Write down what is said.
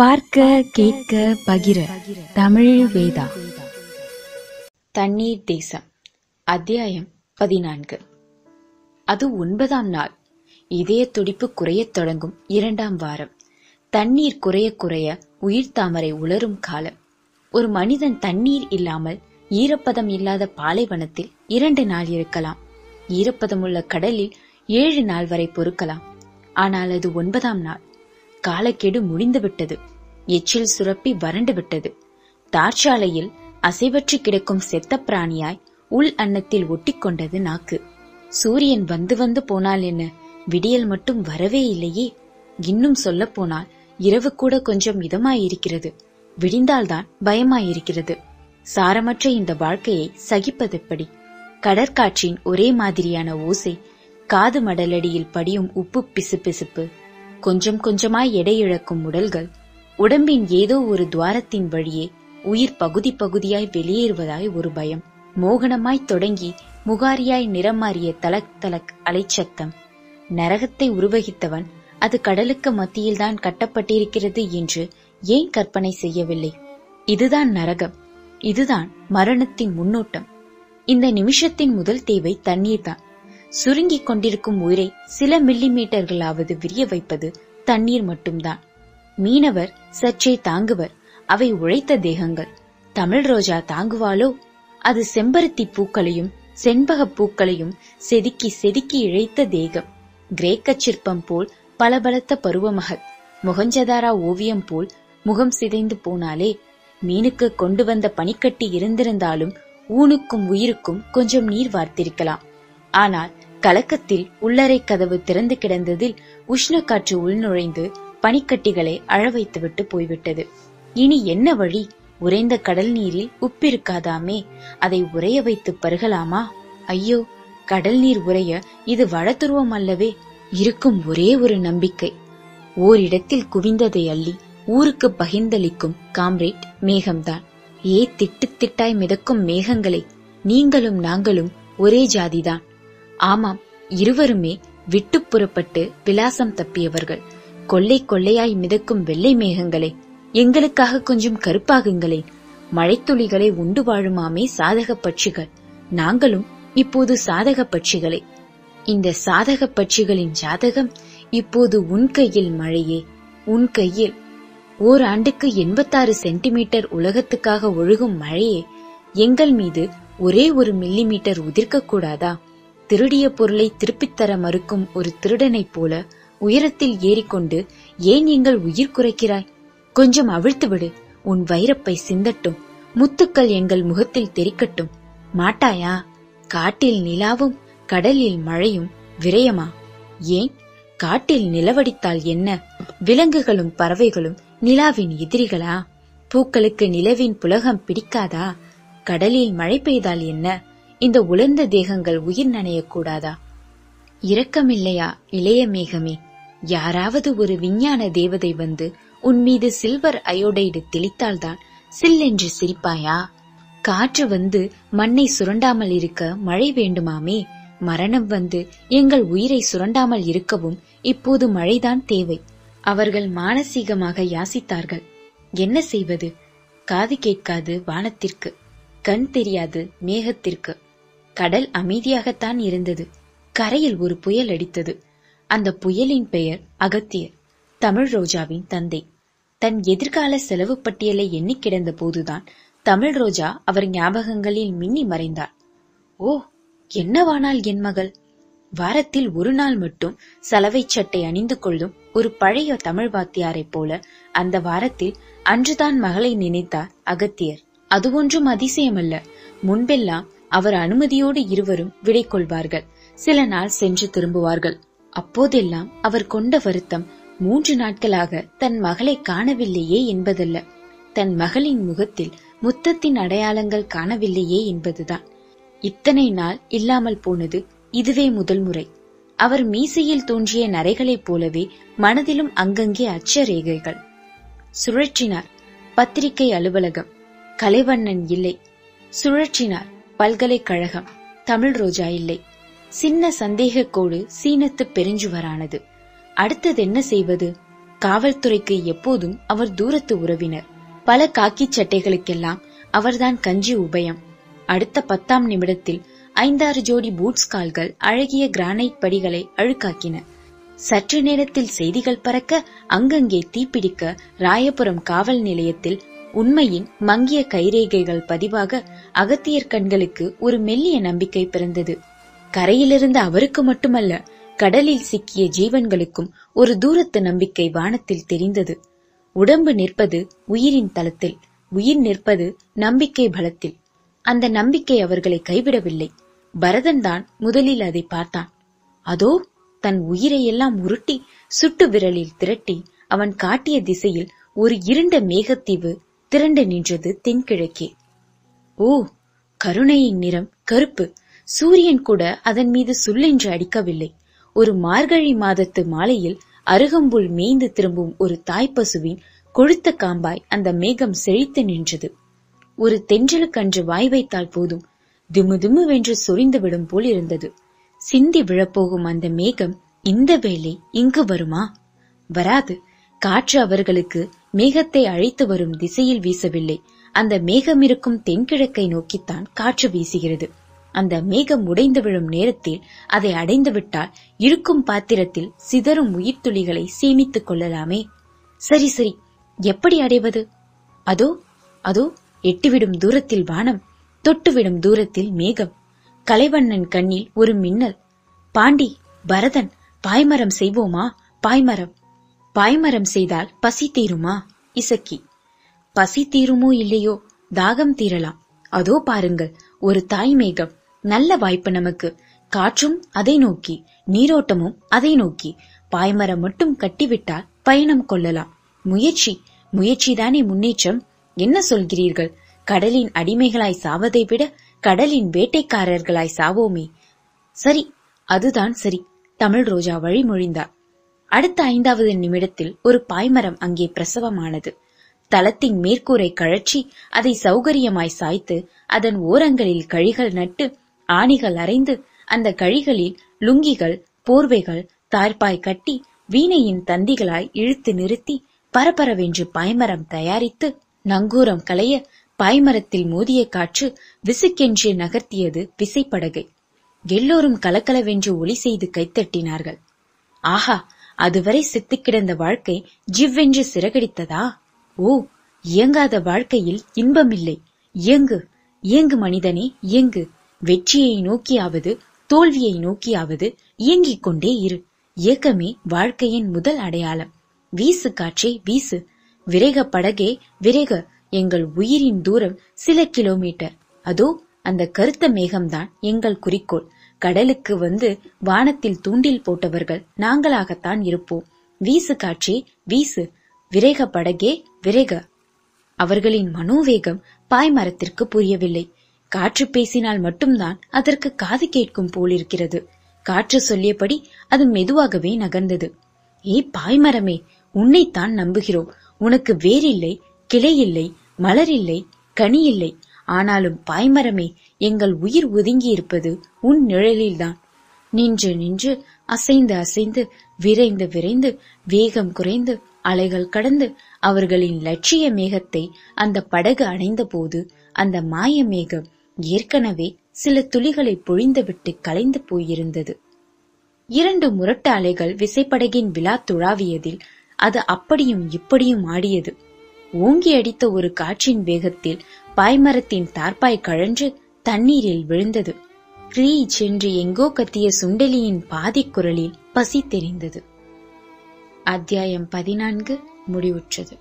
பார்க்க கேட்க பகிர. தமிழ் வேதா. தண்ணீர் தேசம். அத்தியாயம் பதினான்கு. அது ஒன்பதாம் நாள். இதய துடிப்பு குறையத் தொடங்கும் இரண்டாம் வாரம். தண்ணீர் குறைய குறைய உயிர் தாமரை உலரும் காலம். ஒரு மனிதன் தண்ணீர் இல்லாமல் ஈரப்பதம் இல்லாத பாலைவனத்தில் இரண்டு நாள் இருக்கலாம். ஈரப்பதமுள்ள கடலில் ஏழு நாள் வரை பொறுக்கலாம். ஆனால் அது ஒன்பதாம் நாள். காலக்கெடு முடிந்துவிட்டது. எச்சில் சுரப்பி வறண்டு விட்டது தார்ச்சாலையில் அசைவற்று கிடக்கும் செத்த பிராணியாய் உள் அன்னத்தில் ஒட்டிக்கொண்டது நாக்கு. சூரியன் வந்து வந்து போனால் என்ன? விடியல் மட்டும் வரவே இல்லையே. இன்னும் சொல்ல போனால் இரவு கூட கொஞ்சம் இதமாயிருக்கிறது. விடிந்தால்தான் பயமாயிருக்கிறது. சாரமற்ற இந்த வாழ்க்கையை சகிப்பதெப்படி கடற்காற்றின் ஒரே மாதிரியான ஓசை காது மடலடியில் படியும் உப்பு பிசுபிசுப்பு கொஞ்சம் கொஞ்சமாய் எடை இழக்கும் உடல்கள் உடம்பின் ஏதோ ஒரு துவாரத்தின் வழியே உயிர் பகுதி பகுதியாய் வெளியேறுவதாய் ஒரு பயம். மோகனமாய் தொடங்கி முகாரியாய் நிறம் மாறிய தலக் தலக் அலைச்சத்தம். நரகத்தை உருவகித்தவன் அது கடலுக்கு மத்தியில்தான் கட்டப்பட்டிருக்கிறது என்று ஏன் கற்பனை செய்யவில்லை? இதுதான் நரகம். இதுதான் மரணத்தின் முன்னோட்டம். இந்த நிமிஷத்தின் முதல் தேவை தண்ணீர்தான். சுருங்கிக் கொண்டிருக்கும் உயிரை சில மில்லி மீட்டர்களாவது விரிய வைப்பது தண்ணீர் மட்டும்தான். மீனவர் சற்றே தாங்குவர். அவை உழைத்த தேகங்கள். தமிழ் ரோஜா தாங்குவாளோ? அது செம்பருத்தி பூக்களையும் செண்பக பூக்களையும் செதுக்கி செதுக்கி இழைத்த தேகம். கிரேக்க சிற்பம் போல் பலபலத்த பருவமகள். முகஞ்சதாரா ஓவியம் போல் முகம் சிதைந்து போனாலே மீனுக்கு கொண்டு வந்த பனிக்கட்டி இருந்திருந்தாலும் ஊனுக்கும் உயிருக்கும் கொஞ்சம் நீர் வார்த்திருக்கலாம். ஆனால் கலக்கத்தில் உள்ளறை கதவு திறந்து கிடந்ததில் உஷ்ண காற்று உள்நுழைந்து பனிக்கட்டிகளை அழவைத்துவிட்டு போய்விட்டது. இனி என்ன வழி? உறைந்த கடல் நீரில் உப்பிருக்காதாமே. அதை உறைய வைத்து பருகலாமா? ஐயோ கடல் நீர் உறைய இது வடதுருவம் அல்லவே. இருக்கும் ஒரே ஒரு நம்பிக்கை. ஓரிடத்தில் குவிந்ததை அள்ளி ஊருக்கு பகிர்ந்தளிக்கும் காம்ரேட் மேகம்தான். ஏ திட்டு திட்டாய் மிதக்கும் மேகங்களை. நீங்களும் நாங்களும் ஒரே ஜாதிதான். ஆமாம் இருவருமே விட்டு புறப்பட்டு விலாசம் தப்பியவர்கள். கொள்ளை கொள்ளையாய் மிதக்கும் வெள்ளை மேகங்களே எங்களுக்காக கொஞ்சம் கருப்பாகுங்களேன் மழைத்துளிகளை உண்டு வாழுமாமே சாதக பட்சிகள். நாங்களும் இப்போது சாதக பட்சிகளே. இந்த சாதக பட்சிகளின் ஜாதகம் இப்போது உன் கையில் மழையே உன் கையில். ஓராண்டுக்கு எண்பத்தாறு சென்டிமீட்டர் உலகத்துக்காக ஒழுகும் மழையே எங்கள் மீது ஒரே ஒரு மில்லிமீட்டர் உதிர்க்கக்கூடாதா உதிர்க்க கூடாதா? திருடிய பொருளை திருப்பித் தர மறுக்கும் ஒரு திருடனைப் போல உயரத்தில் ஏறிக்கொண்டு ஏன் எங்கள் உயிர் குறைக்கிறாய்? கொஞ்சம் அவிழ்த்து விடு. உன் வைரப்பை சிந்தட்டும். முத்துக்கள் எங்கள் முகத்தில் தெரிக்கட்டும். மாட்டாயா? காட்டில் நிலாவும் கடலில் மழையும் விரயமா? ஏன்? காட்டில் நிலவடித்தால் என்ன? விலங்குகளும் பறவைகளும் நிலாவின் எதிரிகளா? பூக்களுக்கு நிலவின் புலகம் பிடிக்காதா? கடலில் மழை பெய்தால் என்ன? இந்த உலர்ந்த தேகங்கள் உயிர் நனையக்கூடாதா? இரக்கமில்லையா இளைய மேகமே? யாராவது ஒரு விஞ்ஞான தேவதை வந்து உன் மீது சில்வர் அயோடைடு தெளித்தால்தான் சில்லென்று சிரிப்பாயா? காற்று வந்து மண்ணை சுரண்டாமல் இருக்க மழை வேண்டுமாமே? மரணம் வந்து எங்கள் உயிரை சுரண்டாமல் இருக்கவும் இப்போது மழைதான் தேவை. அவர்கள் மானசீகமாக யாசித்தார்கள். என்ன செய்வது? காது கேட்காது வானத்திற்கு. கண் தெரியாது மேகத்திற்கு. கடல் அமைதியாகத்தான் இருந்தது. கரையில் ஒரு புயல் அடித்தது. அந்த புயலின் பெயர் அகத்தியர் தமிழ் ரோஜாவின் தந்தை. தன் எதிர்கால செலவு பட்டியலை எண்ணி கிடந்த போதுதான் தமிழ் ரோஜா அவர் ஞாபகங்களில் மின்னி மறைந்தார். ஓ என்னவானால் என் மகள்? வாரத்தில் ஒரு நாள் மட்டும் சலவை சட்டை அணிந்து கொள்ளும் ஒரு பழைய தமிழ் வாத்தியாரைப் போல அந்த வாரத்தில் அன்றுதான் மகளை நினைத்தார் அகத்தியர். அது ஒன்றும் அதிசயமல்ல. முன்பெல்லாம் அவர் அனுமதியோடு இருவரும் விடை கொள்வார்கள் சில நாள் சென்று திரும்புவார்கள். அப்போதெல்லாம் அவர் கொண்ட வருத்தம் மூன்று நாட்களாக தன் மகளை காணவில்லையே என்பதல்ல. தன் மகளின் முகத்தில் முத்தத்தின் அடையாளங்கள் காணவில்லையே என்பதுதான். இத்தனை நாள் இல்லாமல் போனது இதுவே முதல் முறை. அவர் மீசையில் தோன்றிய நரைகளைப் போலவே மனதிலும் அங்கங்கே அச்சரேகைகள். சுழற்றினார் பத்திரிகை அலுவலகம். கலைவண்ணன் இல்லை. சுழற்றினார் பல்கலைக்கழகம் தமிழ் ரோஜா இல்லை. சின்ன சந்தேகக்கோடு சீனத்து பெருஞ்சுவரானது. அடுத்தது என்ன செய்வது? காவல்துறைக்கு எப்போதும் அவர் தூரத்து உறவினர். பல காக்கி சட்டைகளுக்கெல்லாம் அவர்தான் கஞ்சி உபயம். அடுத்த பத்தாம் நிமிடத்தில் ஐந்தாறு ஜோடி பூட்ஸ் கால்கள் அழகிய கிரானைட் படிகளை அழுக்காக்கின. சற்று நேரத்தில் செய்திகள் பறக்க அங்கங்கே தீப்பிடிக்க ராயபுரம் காவல் நிலையத்தில் உண்மையின் மங்கிய கைரேகைகள் பதிவாக அகத்தியர் கண்களுக்கு ஒரு மெல்லிய நம்பிக்கை பிறந்தது. கரையிலிருந்த அவருக்கு மட்டுமல்ல கடலில் சிக்கிய ஜீவன்களுக்கும் ஒரு தூரத்து நம்பிக்கை வானத்தில் தெரிந்தது. உடம்பு நிற்பது உயிரின் தளத்தில் உயிர் நிற்பது நம்பிக்கை பலத்தில். அந்த நம்பிக்கை அவர்களை கைவிடவில்லை. பரதன் தான் முதலில் அதை பார்த்தான். அதோ தன் உயிரையெல்லாம் உருட்டி சுட்டு விரலில் திரட்டி அவன் காட்டிய திசையில் ஒரு இருண்ட மேகத்தீவு திரண்டு நின்றது தென்கிழக்கே. ஓ கருணையின் நிறம் கருப்பு. சூரியன் கூட அதன் மீது சுல்லென்று அடிக்கவில்லை. ஒரு மார்கழி மாதத்து மாலையில் அருகம்புல் மேய்ந்து திரும்பும் ஒரு தாய்ப்பசுவின் கொழுத்த காம்பாய் அந்த மேகம் செழித்து நின்றது. ஒரு தென்றலுக்கன்று வாய் வைத்தால் போதும். திமு திமுவென்று சொரிந்து விடும் போல் இருந்தது. சிந்தி விழப்போகும் அந்த மேகம் இந்த வேளை இங்கு வருமா? வராது. காற்று அவர்களுக்கு மேகத்தை அழைத்து வரும் திசையில் வீசவில்லை. அந்த மேகம் இருக்கும் தென்கிழக்கை நோக்கித்தான் காற்று வீசுகிறது. அந்த மேகம் உடைந்து விழும் நேரத்தில் அதை அடைந்துவிட்டால் இருக்கும் பாத்திரத்தில் சிதறும் உயிர் துளிகளை சேமித்துக் கொள்ளலாமே. சரி சரி எப்படி அடைவது? அதோ அதோ எட்டுவிடும் தூரத்தில் வானம் தொட்டுவிடும் தூரத்தில் மேகம். கலைவண்ணன் கண்ணில் ஒரு மின்னல். பாண்டி பரதன் பாய்மரம் செய்வோமா? பாய்மரம். பாய்மரம் செய்தால் பசி தீருமா? இசக்கி. பசி தீருமோ இல்லையோ? தாகம் தீரலாம். அதோ பாருங்கள் ஒரு தாய் மேகம். நல்ல வாய்ப்பு நமக்கு. காற்றும் அதை நோக்கி நீரோட்டமும் அதை நோக்கி. பாய்மரம் மட்டும் கட்டிவிட்டால் பயணம் கொள்ளலாம். முயற்சி முயற்சிதானே முன்னேற்றம்? என்ன சொல்கிறீர்கள்? கடலின் அடிமைகளாய் சாவதை விட கடலின் வேட்டைக்காரர்களாய் சாவோமே. சரி அதுதான் சரி. தமிழ் ரோஜா வழிமொழிந்தார் அடுத்த ஐந்தாவது நிமிடத்தில் ஒரு பாய்மரம் அங்கே பிரசவமானது. தளத்தின் மேற்கூரை கழற்றி அதை சௌகரியமாய் சாய்த்து அதன் ஓரங்களில் கழிகள் நட்டு ஆணிகள் அரைந்து அந்த கழிகளில் லுங்கிகள் போர்வைகள் தார்பாய் கட்டி வீணையின் தந்திகளாய் இழுத்து நிறுத்தி பரபரவென்று பாய்மரம் தயாரித்து நங்கூரம் களைய பாய்மரத்தில் மோதிய காற்று விசுக்கென்று நகர்த்தியது விசைப்படகை. எல்லோரும் கலக்கலவென்று ஒலி செய்து கைத்தட்டினார்கள். ஆஹா! அதுவரை செத்துக் கிடந்த வாழ்க்கை ஜிவ்வென்று சிறகடித்ததா? ஓ இயங்காத வாழ்க்கையில் இன்பமில்லை. இயங்கு இயங்கு மனிதனே இயங்கு. வெற்றியை நோக்கியாவது தோல்வியை நோக்கியாவது இயங்கிக் கொண்டே இரு. இயக்கமே வாழ்க்கையின் முதல் அடையாளம். வீசு காற்றே வீசு. விரேக படகே விரேக. எங்கள் உயிரின் தூரம் சில கிலோமீட்டர். அதோ அந்த கருத்த மேகம்தான் எங்கள் குறிக்கோள். கடலுக்கு வந்து வானத்தில் தூண்டில் போட்டவர்கள் நாங்களாகத்தான் இருப்போம். வீசு காற்றே வீசு. விரேக படகே விரேக. அவர்களின் மனோவேகம் பாய்மரத்திற்கு புரியவில்லை. காற்று பேசினால் மட்டும்தான் அதற்கு காது கேட்கும் போலிருக்கிறது காற்று சொல்லியபடி அது மெதுவாகவே நகர்ந்தது. ஏ பாய்மரமே உன்னைத்தான் நம்புகிறோம். உனக்கு வேரில்லை கிளையில்லை மலரில்லை கனியில்லை. ஆனாலும் பாய்மரமே எங்கள் உயிர் ஒதுங்கி இருப்பது உன் நிழலில்தான். நின்று நின்று அசைந்து அசைந்து விரைந்து விரைந்து வேகம் குறைந்து அலைகள் கடந்து அவர்களின் லட்சிய மேகத்தை அந்த படகு அடைந்த போது அந்த மாய மேகம் ஏற்கனவே சில துளிகளை பொழிந்துவிட்டு கலைந்து போயிருந்தது. இரண்டு முரட்டு அலைகள் விசைப்படகின் விழா துழாவியதில் அது அப்படியும் இப்படியும் ஆடியது. ஓங்கி அடித்த ஒரு காற்றின் வேகத்தில் பாய்மரத்தின் தார்பாய் கழன்று தண்ணீரில் விழுந்தது. கிரீச் என்று எங்கோ கத்திய சுண்டலியின் பாதி குரலில் பசி தெரிந்தது அத்தியாயம் பதினான்கு முடிவுற்றது.